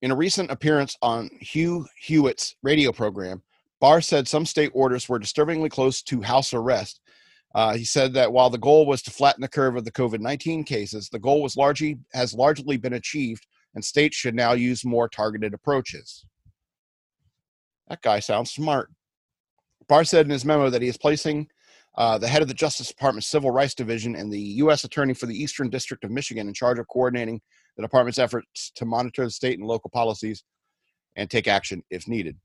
In a recent appearance on Hugh Hewitt's radio program, Barr said some state orders were disturbingly close to house arrest. Uh, he said that while the goal was to flatten the curve of the COVID 19 cases, the goal was largely has largely been achieved, and states should now use more targeted approaches. That guy sounds smart. Barr said in his memo that he is placing uh, the head of the Justice Department's Civil Rights Division and the U.S. Attorney for the Eastern District of Michigan in charge of coordinating the department's efforts to monitor the state and local policies and take action if needed.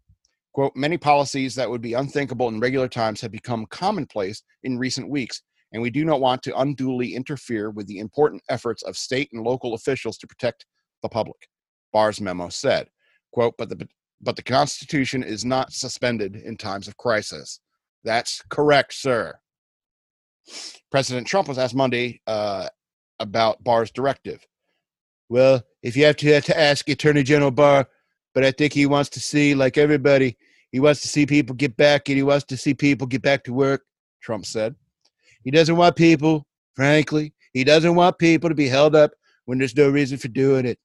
Quote, many policies that would be unthinkable in regular times have become commonplace in recent weeks, and we do not want to unduly interfere with the important efforts of state and local officials to protect the public. Barr's memo said, quote, but the but the Constitution is not suspended in times of crisis. That's correct, sir. President Trump was asked Monday uh, about Barr's directive. Well, if you have to, have to ask Attorney General Barr, but I think he wants to see, like everybody, he wants to see people get back and he wants to see people get back to work, Trump said. He doesn't want people, frankly, He doesn't want people to be held up when there's no reason for doing it.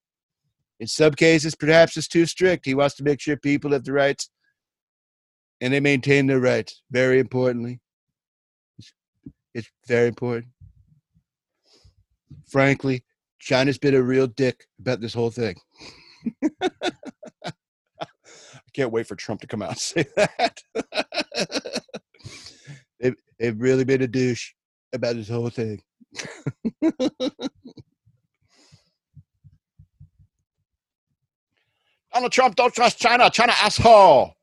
In some cases, perhaps it's too strict. He wants to make sure people have the rights and they maintain their rights. Very importantly, it's, it's very important. Frankly, China's been a real dick about this whole thing. [LAUGHS] Can't wait for Trump to come out and [LAUGHS] say that. they've, they've really been a douche about this whole thing. [LAUGHS] Donald Trump, don't trust China. China asshole.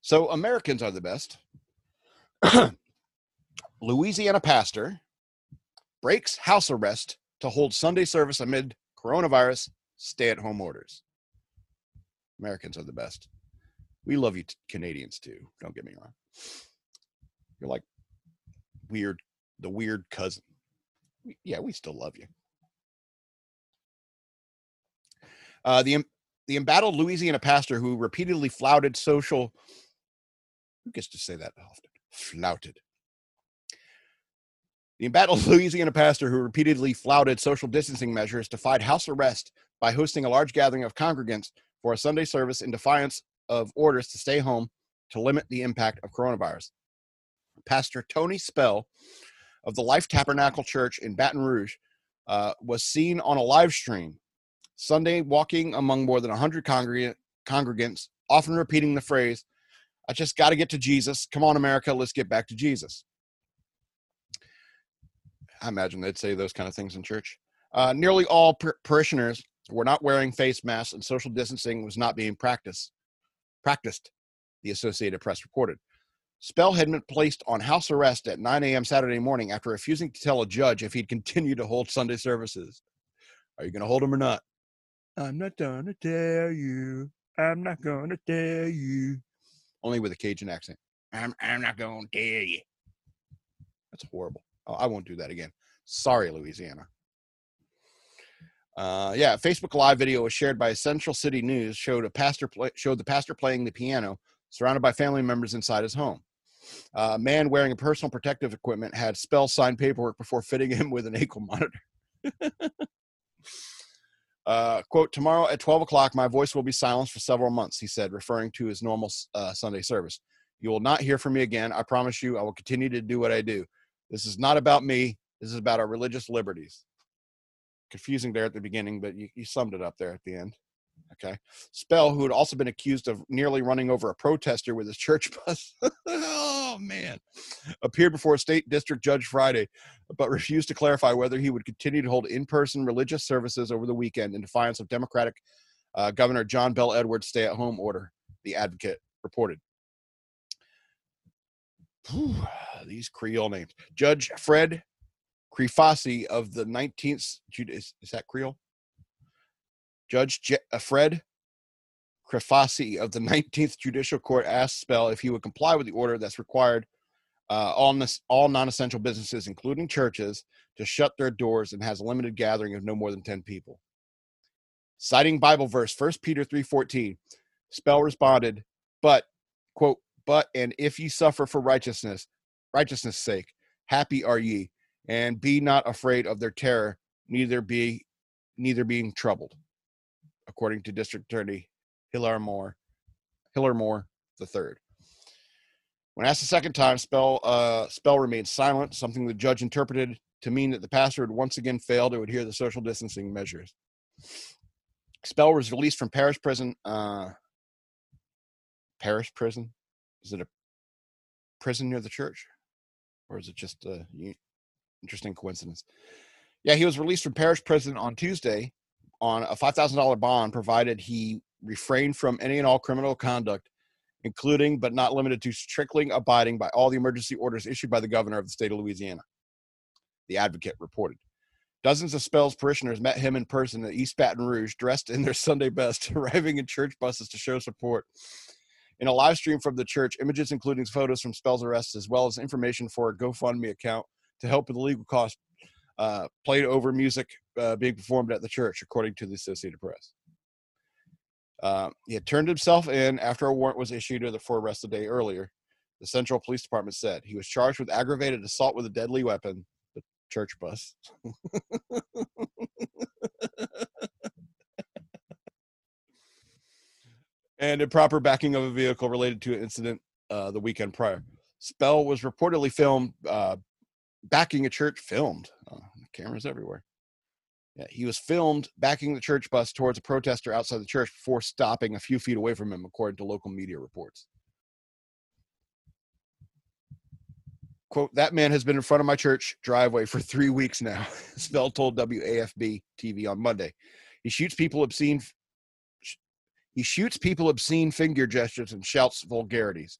So Americans are the best. [CLEARS THROAT] Louisiana pastor breaks house arrest to hold Sunday service amid coronavirus stay at home orders. Americans are the best. We love you Canadians too. Don't get me wrong. You're like weird, the weird cousin. We- Yeah, we still love you. Uh, the the embattled Louisiana pastor who repeatedly flouted social. Who gets to say that often? Flouted. The embattled [LAUGHS] Louisiana pastor who repeatedly flouted social distancing measures defied house arrest by hosting a large gathering of congregants for a Sunday service in defiance of orders to stay home to limit the impact of coronavirus. Pastor Tony Spell of the Life Tabernacle Church in Baton Rouge uh, was seen on a live stream Sunday walking among more than 100 congreg- congregants, often repeating the phrase, I just got to get to Jesus. Come on, America, let's get back to Jesus. I imagine they'd say those kind of things in church. Uh, nearly all par- parishioners were not wearing face masks and social distancing was not being practiced. Practiced, the Associated Press reported. Spell had been placed on house arrest at 9 a.m. Saturday morning after refusing to tell a judge if he'd continue to hold Sunday services. Are you going to hold him or not? I'm not going to tell you. I'm not going to tell you. Only with a Cajun accent. I'm, I'm not going to tell you. That's horrible. Oh, I won't do that again. Sorry, Louisiana. Uh, yeah, Facebook Live video was shared by Central City News showed a pastor play, showed the pastor playing the piano, surrounded by family members inside his home. Uh, a man wearing a personal protective equipment had spell signed paperwork before fitting him with an ankle [LAUGHS] monitor. uh, quote, tomorrow at 12 o'clock, my voice will be silenced for several months, he said, referring to his normal uh, Sunday service. You will not hear from me again. I promise you, I will continue to do what I do. This is not about me. This is about our religious liberties. Confusing there at the beginning, but you, you summed it up there at the end. Okay. Spell, who had also been accused of nearly running over a protester with his church [LAUGHS] bus. oh, man. Appeared before a state district judge Friday, but refused to clarify whether he would continue to hold in person religious services over the weekend in defiance of Democratic uh, Governor John Bell Edwards' stay at home order, the advocate reported. Whew, these Creole names. Judge Fred Crifasi of the 19th, is, is that Creole? Judge Je- uh, Fred Crifasi of the [LAUGHS] 19th Judicial Court asked Spell if he would comply with the order that's required uh, all, all non-essential businesses, including churches, to shut their doors and has a limited gathering of no more than 10 people. Citing Bible verse 1 Peter 3:14, Spell responded, "But quote, but and if ye suffer for righteousness, righteousness' sake, happy are ye, and be not afraid of their terror, neither be neither being troubled." According to District Attorney Hillar Moore, Hillar Moore the third. When asked a second time, Spell uh, Spell remained silent, something the judge interpreted to mean that the pastor had once again failed to adhere to the social distancing measures. Spell was released from parish prison. Uh, parish prison? Is it a prison near the church, or is it just a interesting coincidence? Yeah, he was released from parish prison on Tuesday on a five thousand dollar bond, provided he refrained from any and all criminal conduct, including but not limited to strictly abiding by all the emergency orders issued by the governor of the state of Louisiana. The advocate reported. Dozens of Spells parishioners met him in person at East Baton Rouge, dressed in their Sunday best, [LAUGHS] arriving in church buses to show support. In a live stream from the church, images including photos from Spell's arrest, as well as information for a GoFundMe account to help with the legal costs, uh, played over music uh, being performed at the church, according to the Associated Press. Uh, he had turned himself in after a warrant was issued for arrest a day earlier. The Central Police Department said he was charged with aggravated assault with a deadly weapon, the church bus. and improper backing of a vehicle related to an incident uh, the weekend prior. Spell was reportedly filmed uh, backing a church, filmed. Uh, cameras everywhere. Yeah, he was filmed backing the church bus towards a protester outside the church before stopping a few feet away from him, according to local media reports. Quote, that man has been in front of my church driveway for three weeks now, [LAUGHS] Spell told WAFB TV on Monday. He shoots people obscene he shoots people obscene finger gestures and shouts vulgarities.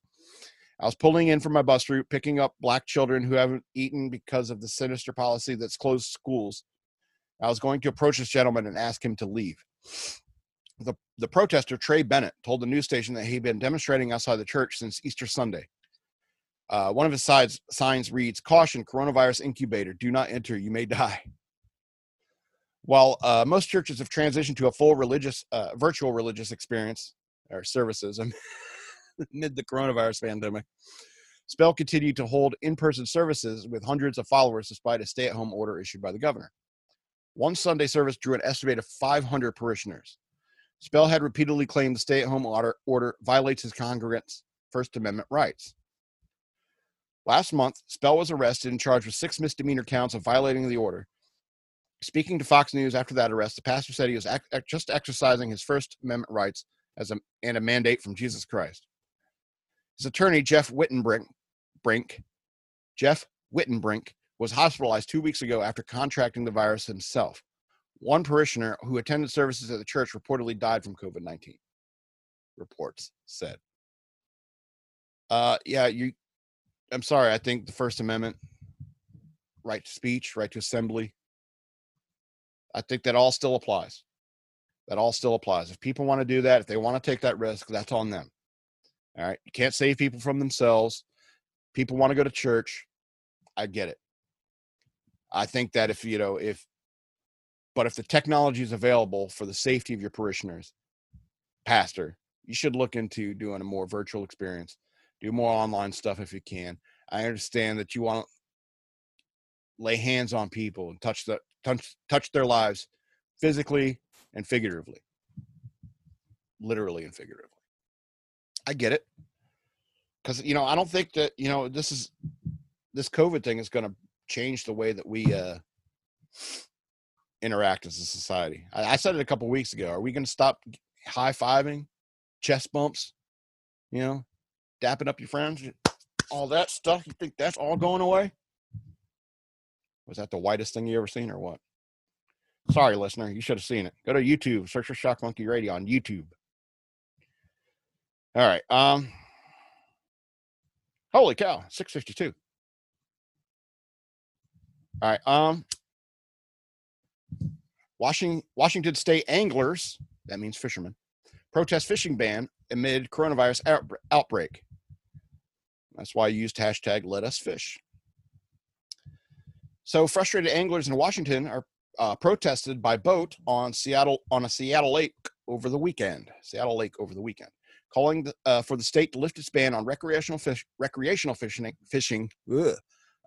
I was pulling in from my bus route, picking up black children who haven't eaten because of the sinister policy that's closed schools. I was going to approach this gentleman and ask him to leave. The, the protester, Trey Bennett, told the news station that he'd been demonstrating outside the church since Easter Sunday. Uh, one of his sides, signs reads, Caution, coronavirus incubator, do not enter, you may die. While uh, most churches have transitioned to a full religious, uh, virtual religious experience or services [LAUGHS] amid the coronavirus pandemic, Spell continued to hold in person services with hundreds of followers despite a stay at home order issued by the governor. One Sunday service drew an estimated 500 parishioners. Spell had repeatedly claimed the stay at home order, order violates his congregants' First Amendment rights. Last month, Spell was arrested and charged with six misdemeanor counts of violating the order. Speaking to Fox News after that arrest, the pastor said he was just exercising his First Amendment rights as a, and a mandate from Jesus Christ. His attorney, Jeff Wittenbrink, Brink, Jeff Wittenbrink, was hospitalized two weeks ago after contracting the virus himself. One parishioner who attended services at the church reportedly died from COVID 19, reports said. Uh, yeah, you. I'm sorry. I think the First Amendment, right to speech, right to assembly, I think that all still applies. That all still applies. If people want to do that, if they want to take that risk, that's on them. All right. You can't save people from themselves. People want to go to church. I get it. I think that if, you know, if, but if the technology is available for the safety of your parishioners, pastor, you should look into doing a more virtual experience. Do more online stuff if you can. I understand that you want to lay hands on people and touch the touch, touch their lives physically and figuratively, literally and figuratively. I get it. Because, you know, I don't think that, you know, this is, this COVID thing is going to change the way that we uh, interact as a society. I, I said it a couple weeks ago. Are we going to stop high fiving, chest bumps, you know, dapping up your friends, all that stuff? You think that's all going away? Was that the whitest thing you ever seen or what? Sorry, listener, you should have seen it. Go to YouTube, search for Shock Monkey Radio on YouTube. All right. Um Holy cow, 652. All right. Um Washington Washington State anglers, that means fishermen, protest fishing ban amid coronavirus outbreak. That's why I used hashtag let us fish. So frustrated anglers in Washington are uh, protested by boat on Seattle on a Seattle lake over the weekend. Seattle Lake over the weekend, calling the, uh, for the state to lift its ban on recreational fish, recreational fishing, fishing ugh,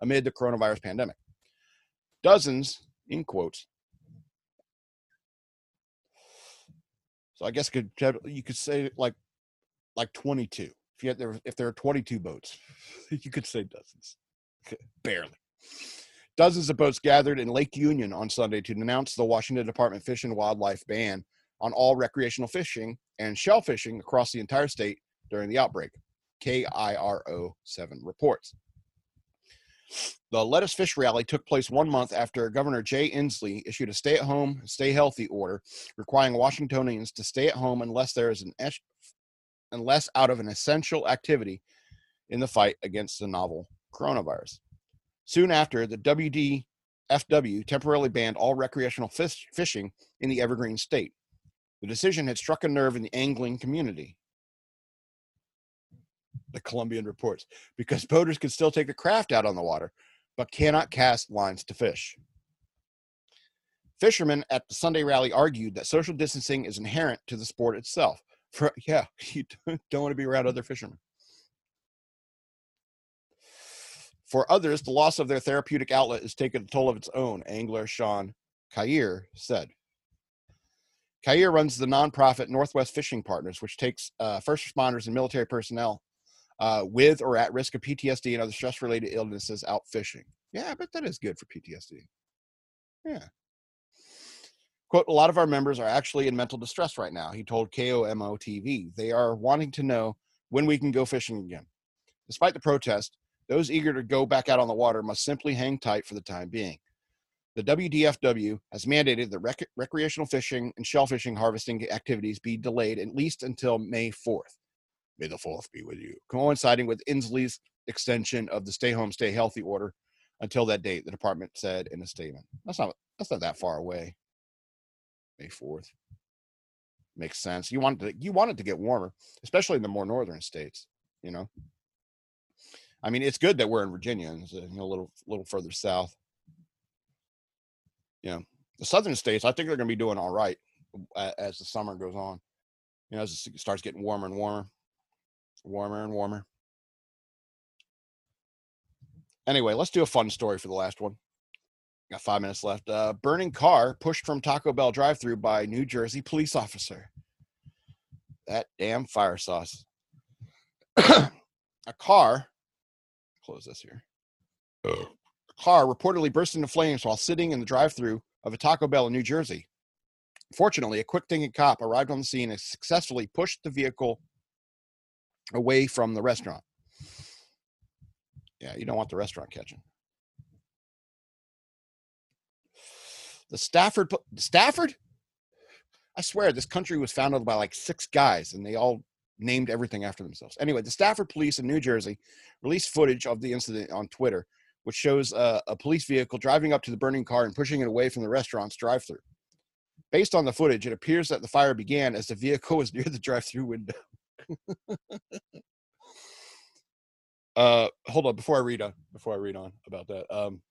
amid the coronavirus pandemic. Dozens, in quotes. So I guess could you could say like like 22. If you had there if there are 22 boats, [LAUGHS] you could say dozens. Barely. Dozens of boats gathered in Lake Union on Sunday to denounce the Washington Department Fish and Wildlife ban on all recreational fishing and shell fishing across the entire state during the outbreak. KIRO 7 reports. The Let Us Fish rally took place one month after Governor Jay Inslee issued a stay at home, stay healthy order requiring Washingtonians to stay at home unless there is an unless out of an essential activity in the fight against the novel coronavirus. Soon after, the WDFW temporarily banned all recreational fish, fishing in the Evergreen state. The decision had struck a nerve in the angling community. The Columbian reports because boaters can still take the craft out on the water, but cannot cast lines to fish. Fishermen at the Sunday rally argued that social distancing is inherent to the sport itself. For yeah, [LAUGHS] you don't want to be around other fishermen. For others, the loss of their therapeutic outlet is taking a toll of its own, angler Sean Kair said. Kair runs the nonprofit Northwest Fishing Partners, which takes uh, first responders and military personnel uh, with or at risk of PTSD and other stress related illnesses out fishing. Yeah, I bet that is good for PTSD. Yeah. Quote, a lot of our members are actually in mental distress right now, he told KOMO TV. They are wanting to know when we can go fishing again. Despite the protest, those eager to go back out on the water must simply hang tight for the time being. The WDFW has mandated that rec- recreational fishing and shellfishing harvesting activities be delayed at least until May 4th. May the 4th be with you. Coinciding with Inslee's extension of the stay home, stay healthy order until that date, the department said in a statement. That's not that's not that far away. May 4th. Makes sense. You wanted to you wanted to get warmer, especially in the more northern states, you know. I mean, it's good that we're in Virginia and uh, you know, a little little further south. The southern states, I think they're going to be doing all right as the summer goes on. You know, as it starts getting warmer and warmer, warmer and warmer. Anyway, let's do a fun story for the last one. Got five minutes left. Uh, burning car pushed from Taco Bell drive-through by New Jersey police officer. That damn fire sauce. [COUGHS] a car. Close this here. Car reportedly burst into flames while sitting in the drive-through of a Taco Bell in New Jersey. Fortunately, a quick-thinking cop arrived on the scene and successfully pushed the vehicle away from the restaurant. Yeah, you don't want the restaurant catching. The Stafford, Stafford. I swear, this country was founded by like six guys, and they all named everything after themselves. Anyway, the Stafford police in New Jersey released footage of the incident on Twitter, which shows uh, a police vehicle driving up to the burning car and pushing it away from the restaurant's drive-through. Based on the footage, it appears that the fire began as the vehicle [LAUGHS] was near the drive-through window. [LAUGHS] uh, hold on, before I read on, before I read on about that, um,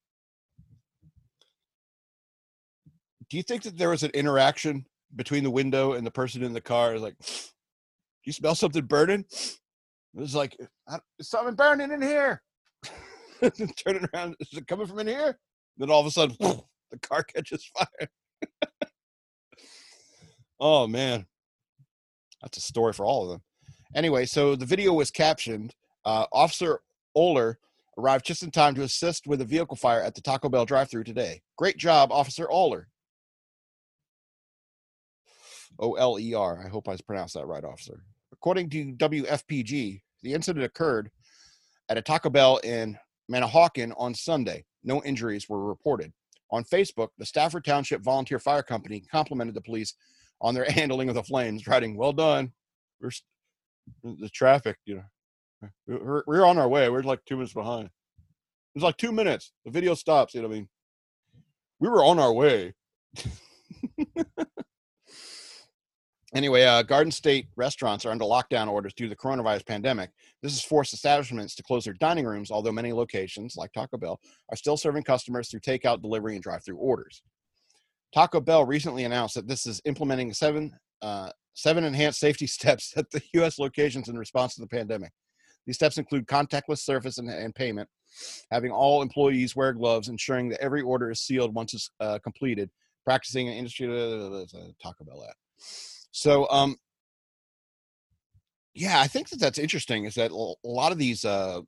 do you think that there was an interaction between the window and the person in the car? Like, [SNIFFS] you smell something burning? It was like, something burning in here. [LAUGHS] Turning around, is it coming from in here? Then all of a sudden, [LAUGHS] the car catches fire. [LAUGHS] oh man, that's a story for all of them. Anyway, so the video was captioned. Uh, Officer Oler arrived just in time to assist with a vehicle fire at the Taco Bell drive-through today. Great job, Officer Oler. O L E R. I hope I pronounced that right, officer. According to WFPG, the incident occurred at a Taco Bell in Manahawkin on Sunday. No injuries were reported. On Facebook, the Stafford Township Volunteer Fire Company complimented the police on their [LAUGHS] handling of the flames, writing, "Well done." We're the traffic, you know, we're, we're on our way. We're like two minutes behind. It's like two minutes. The video stops. You know, what I mean, we were on our way. [LAUGHS] Anyway, uh, Garden State restaurants are under lockdown orders due to the coronavirus pandemic. This has forced establishments to close their dining rooms, although many locations, like Taco Bell, are still serving customers through takeout, delivery, and drive through orders. Taco Bell recently announced that this is implementing seven, uh, seven enhanced safety [LAUGHS] steps at the U.S. locations in response to the pandemic. These steps include contactless service and, and payment, having all employees wear gloves, ensuring that every order is sealed once it's uh, completed, practicing an industry uh, Taco Bell at. So, um, yeah, I think that that's interesting. Is that a lot of these, uh,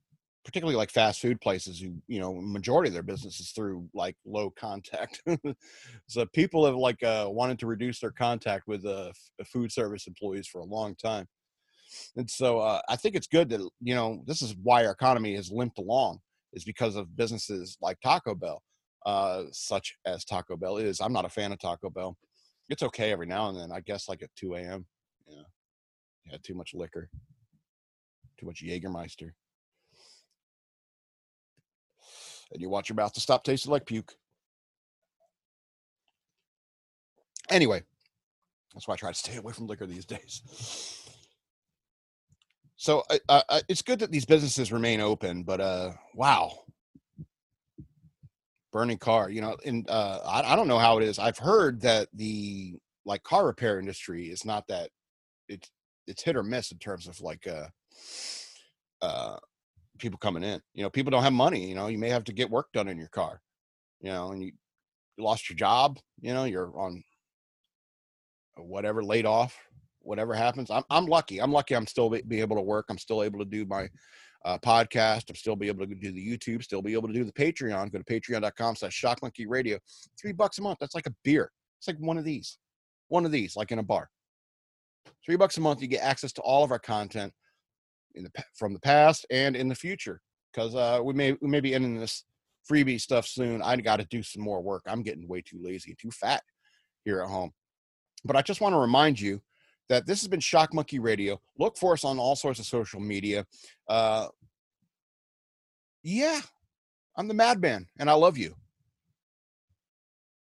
particularly like fast food places, who you know, majority of their business is through like low contact. [LAUGHS] so people have like uh, wanted to reduce their contact with uh, food service employees for a long time. And so uh, I think it's good that you know this is why our economy has limped along is because of businesses like Taco Bell, uh, such as Taco Bell is. I'm not a fan of Taco Bell it's okay every now and then. I guess like at 2 a.m. Yeah, yeah, too much liquor, too much Jägermeister, and you want your mouth to stop tasting like puke. Anyway, that's why I try to stay away from liquor these days. So uh, uh, it's good that these businesses remain open, but uh, wow, burning car you know and uh I, I don't know how it is i've heard that the like car repair industry is not that it's it's hit or miss in terms of like uh uh people coming in. You know, people don't have money. You know, you may have to get work done in your car. You know, and you, you lost your job. You know, you're on whatever laid off, whatever happens. I'm I'm lucky. I'm lucky. I'm still be, be able to work. I'm still able to do my uh, podcast. I'm still be able to do the YouTube. Still be able to do the Patreon. Go to patreon.com/slash Shock Monkey Radio. Three bucks a month. That's like a beer. It's like one of these, one of these, like in a bar. Three bucks a month, you get access to all of our content in the from the past and in the future. Because uh, we may we may be ending this freebie stuff soon. I got to do some more work. I'm getting way too lazy and too fat here at home. But I just want to remind you that this has been Shock Monkey Radio. Look for us on all sorts of social media. Uh, yeah, I'm the madman, and I love you.